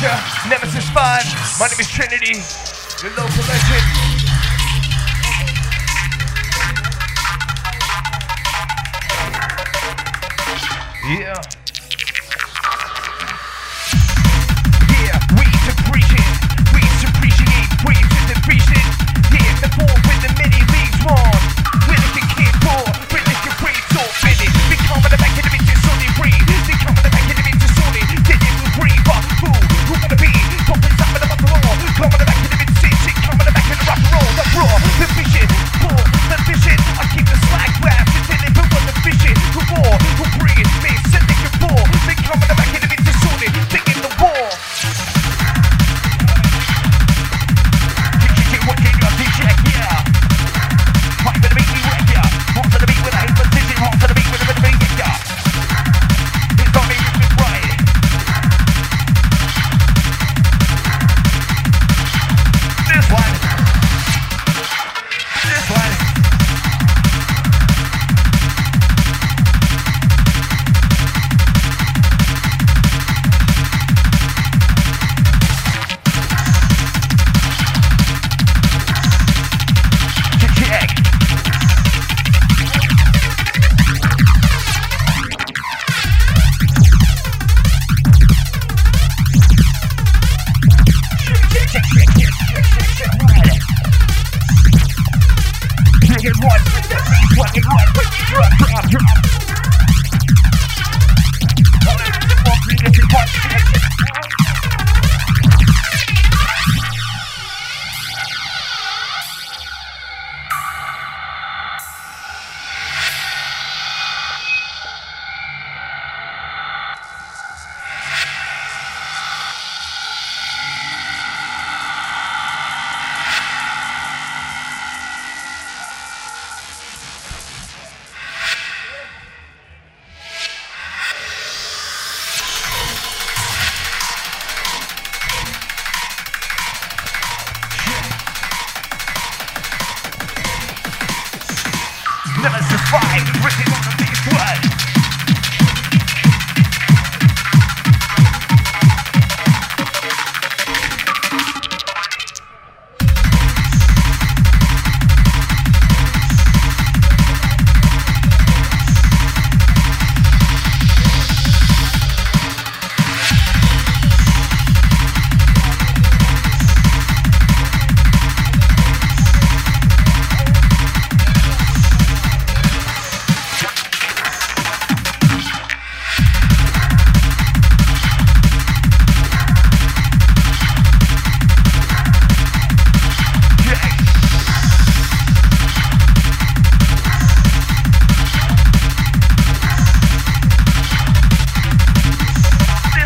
Nemesis 5. My name is Trinity, your local legend.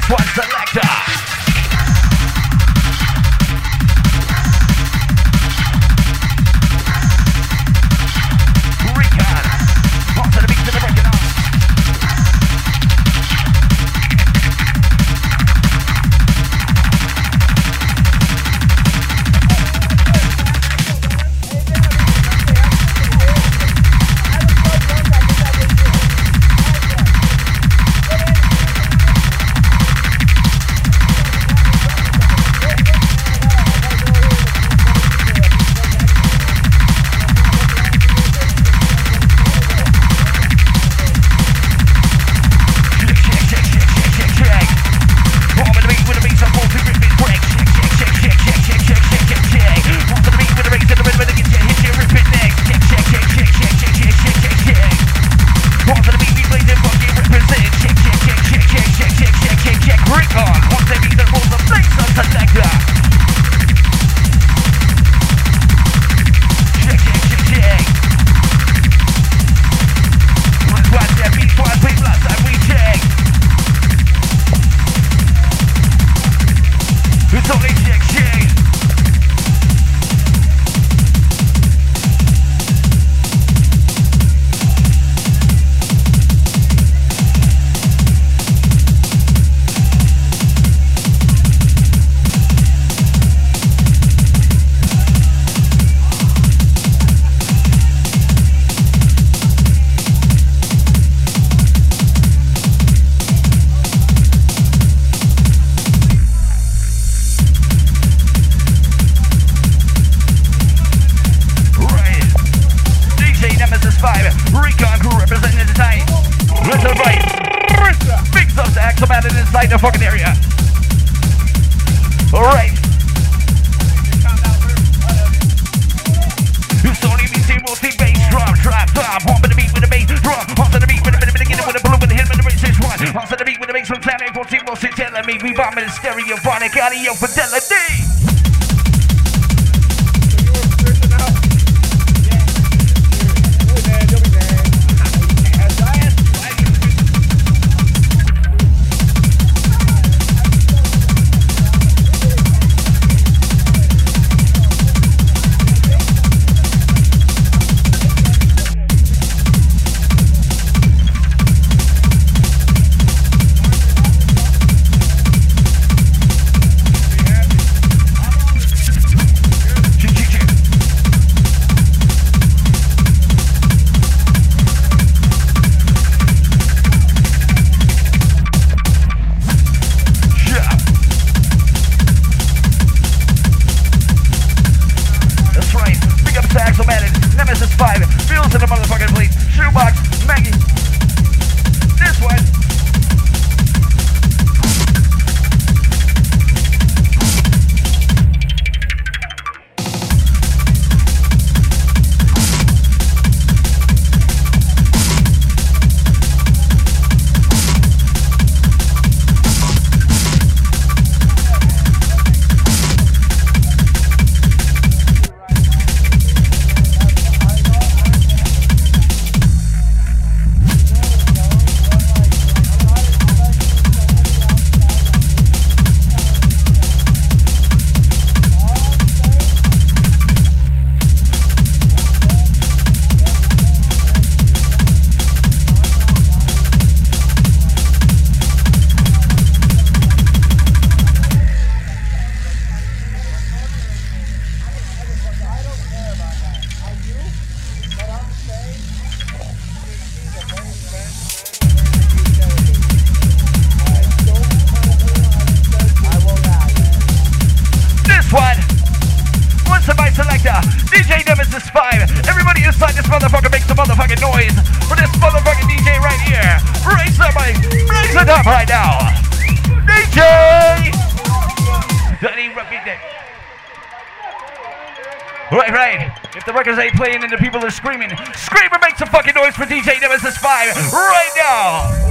What's the is playing and the people are screaming. Screamer, makes a fucking noise for DJ Nemesis 5 right now.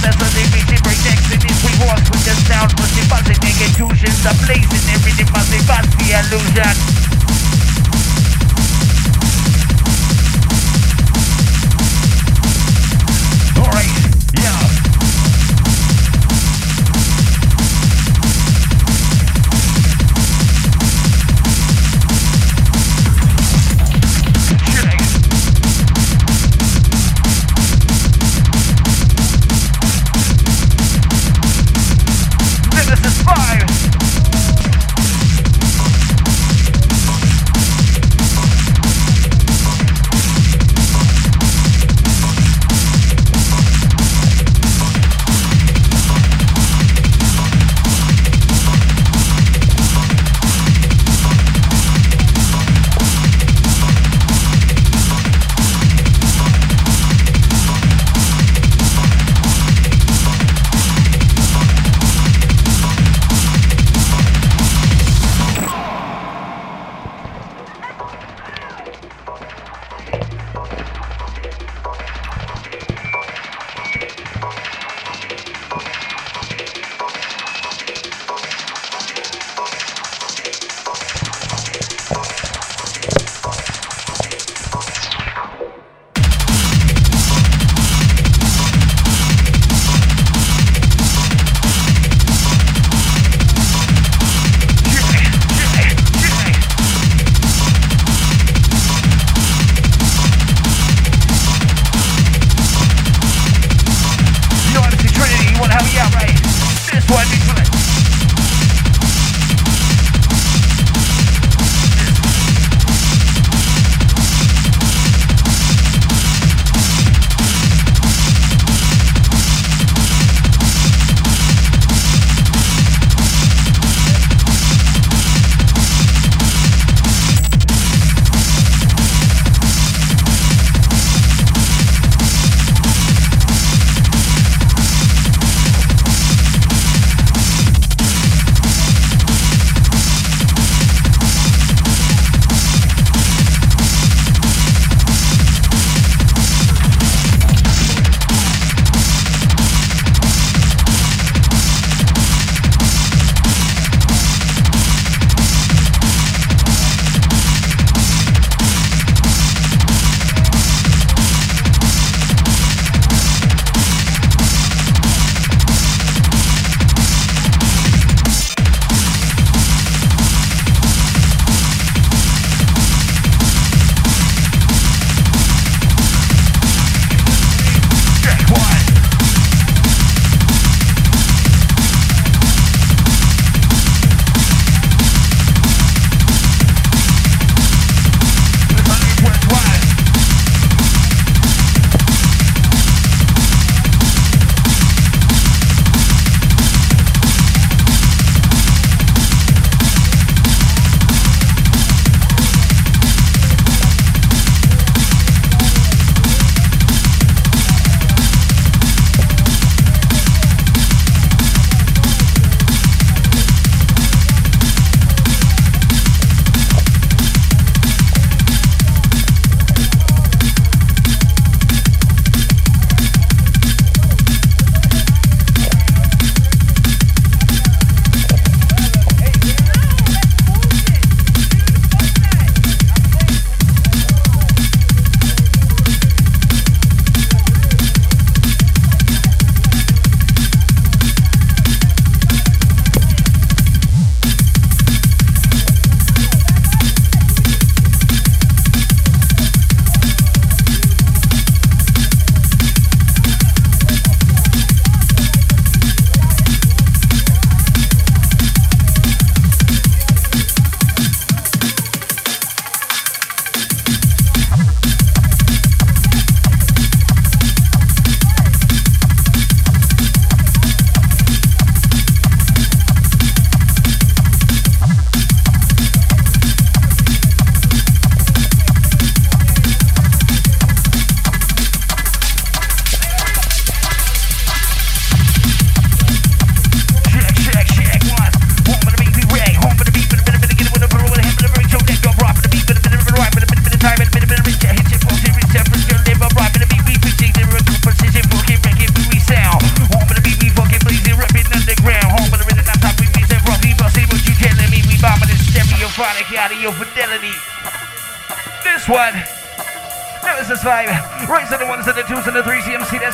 silence of every different exodus We walk through the sound, but the buzzing executions are blazing Everything must be the illusion.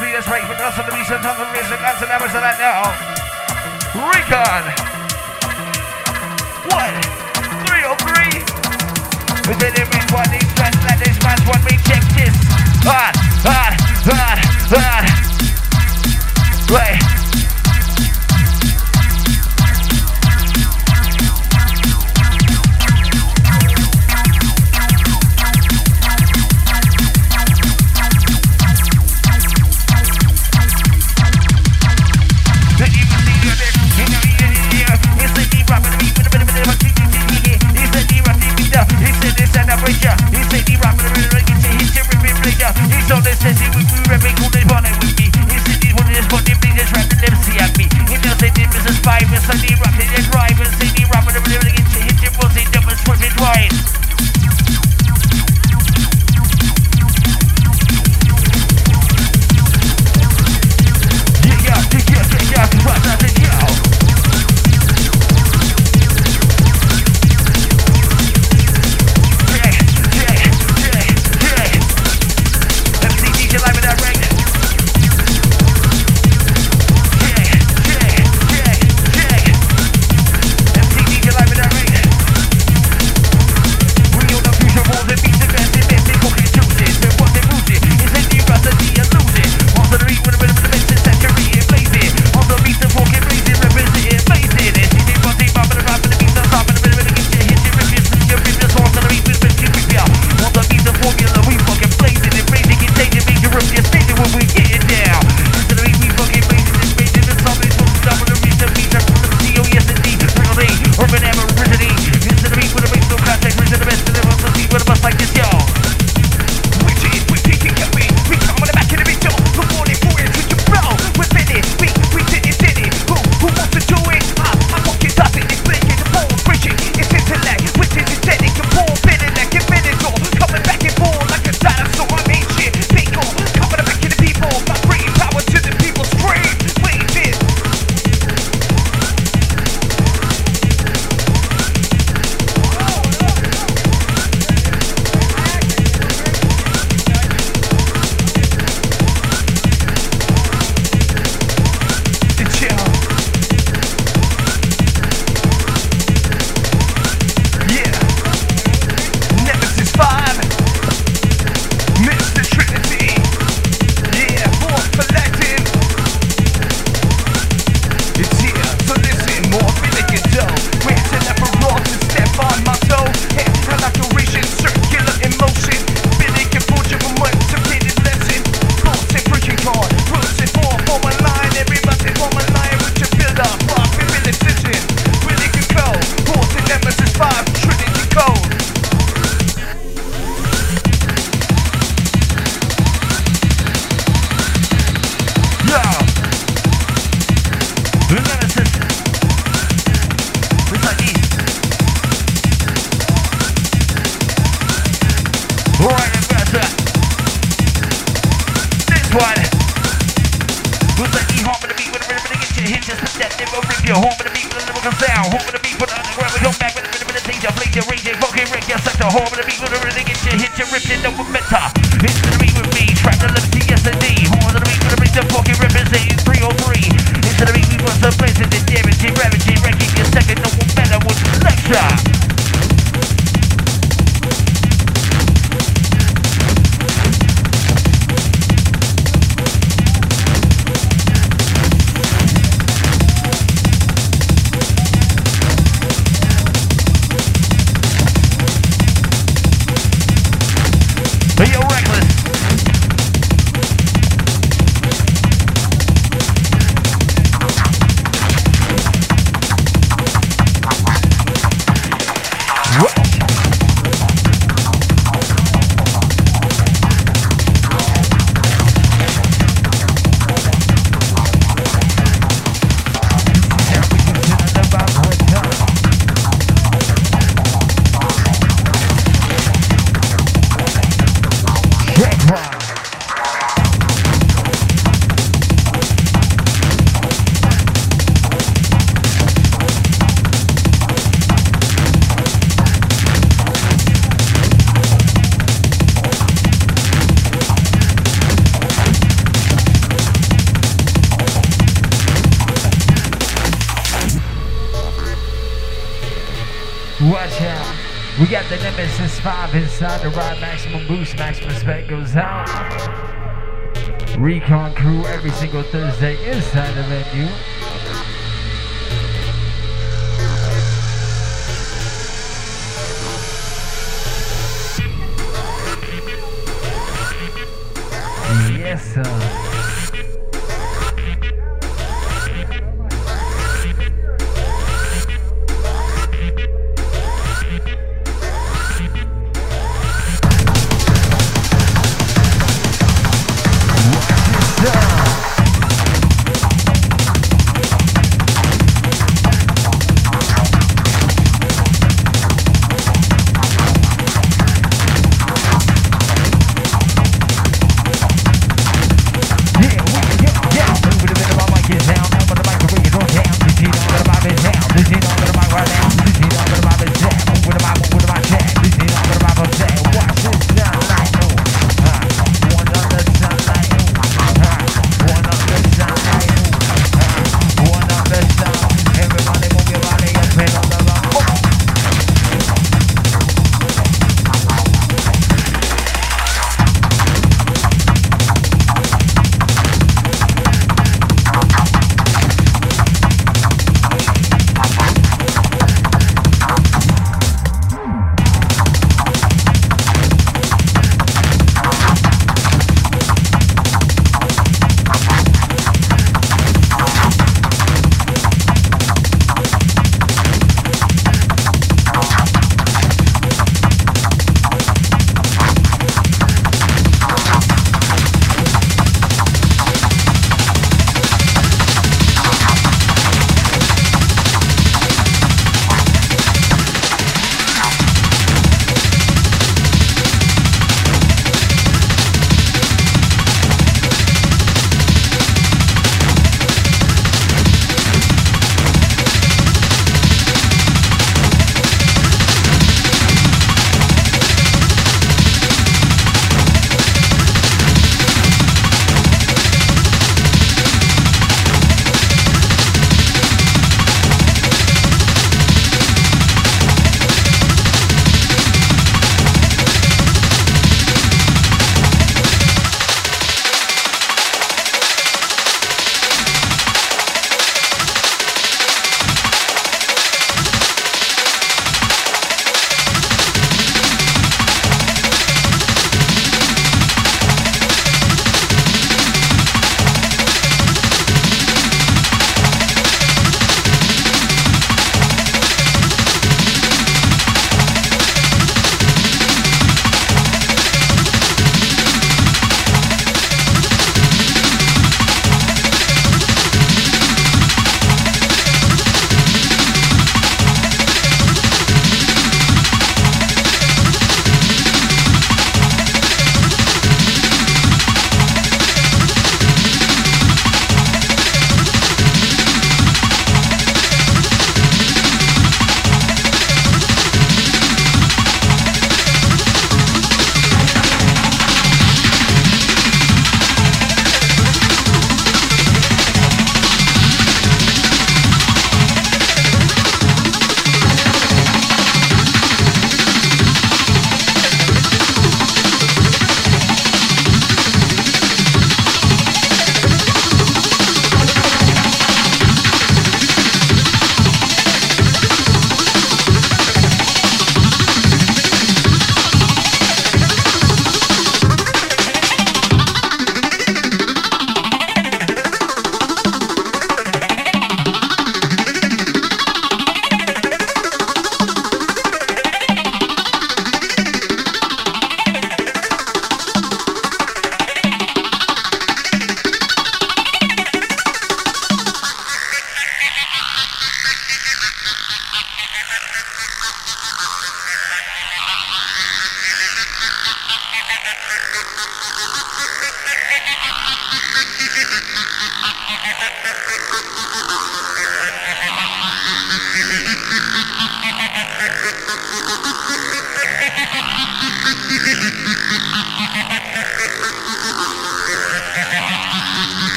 three years break the rest of the recent, and tongue of race and guns and numbers of that now. Recon! One, three oh three. Within the mean one, these friends let these man's want me check this. Hard, hard, hard, hard. Right. Yes, rapping, need rapping, yes, rapping, and see me rapping, with lyrical sound. The beat with the underground. We come back with a bit of a teacher. Play your rage, fucking Rick, your sector. Home of the beat with a really get you hit you, ripped it over meta. It's the beat with me, trap the liberty, yes indeed. Home of the beat with a beat, the fucking representing 303. Into the beat, we must have places the damaging, ravaging, wrecking your second, no one better with lecture. Inside the ride, maximum boost, maximum spec goes out. Recon crew every single Thursday inside the venue. Yes, sir.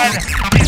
This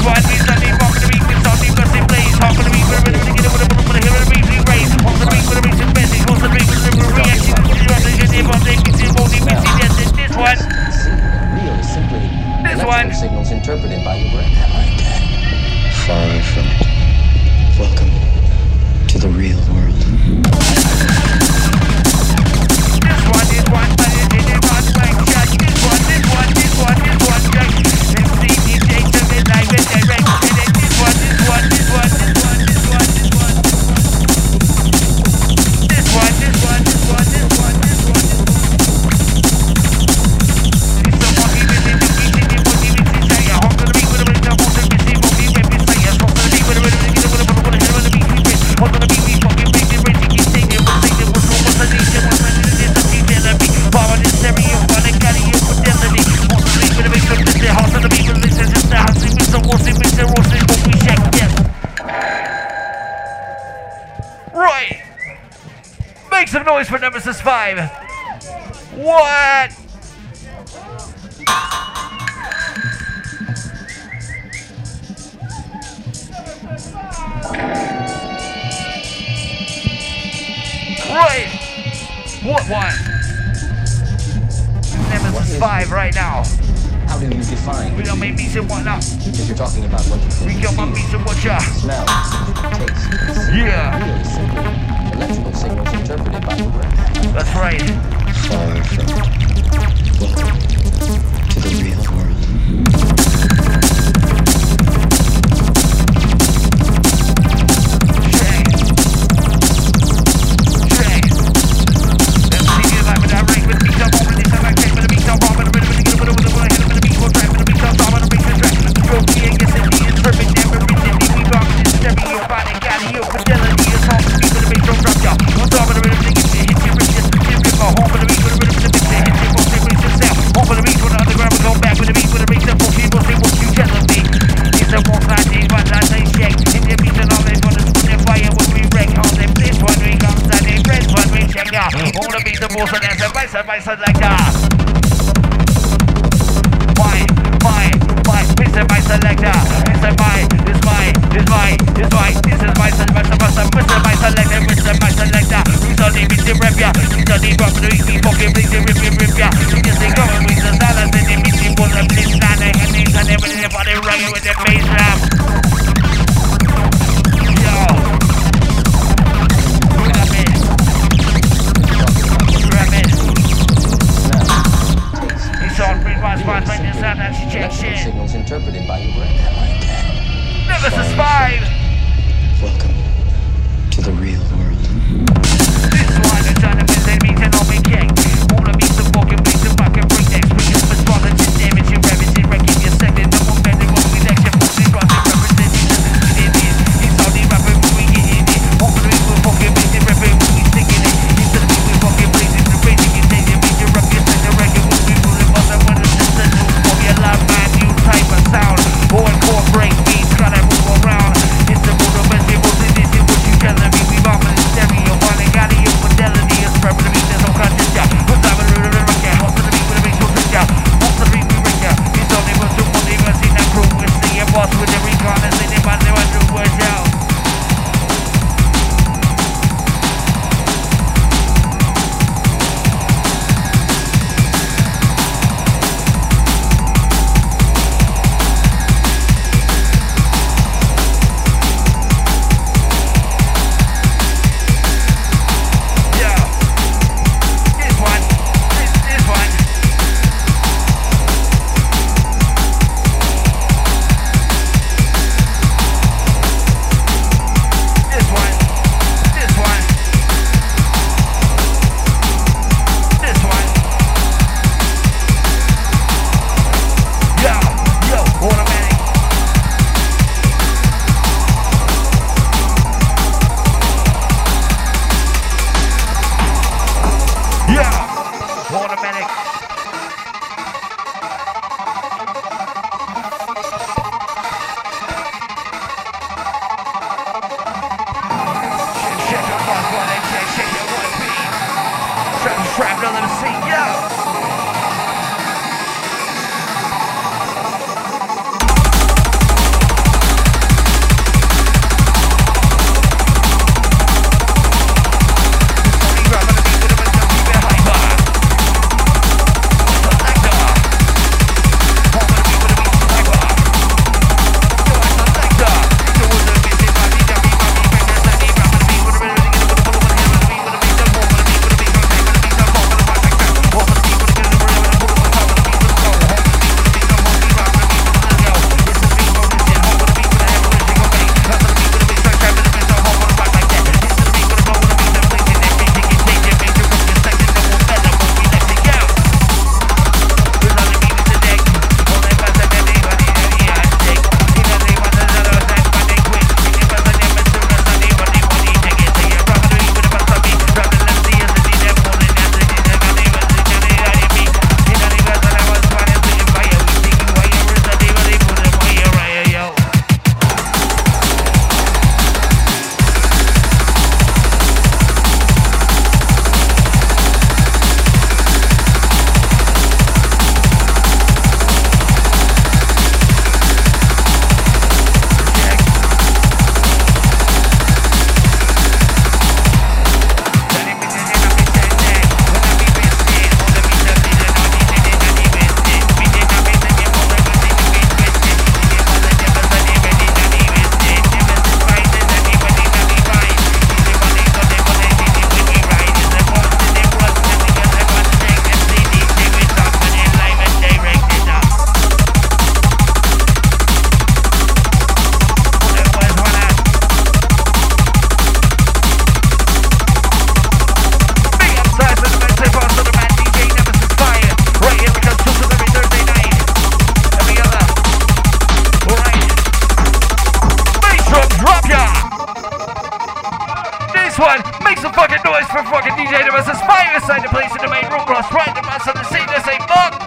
one. Make some fucking noise for fucking DJ to Demas Aspire. Sign the place in the main room, cross right, the mass on the scene, this ain't fuck.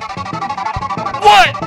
What?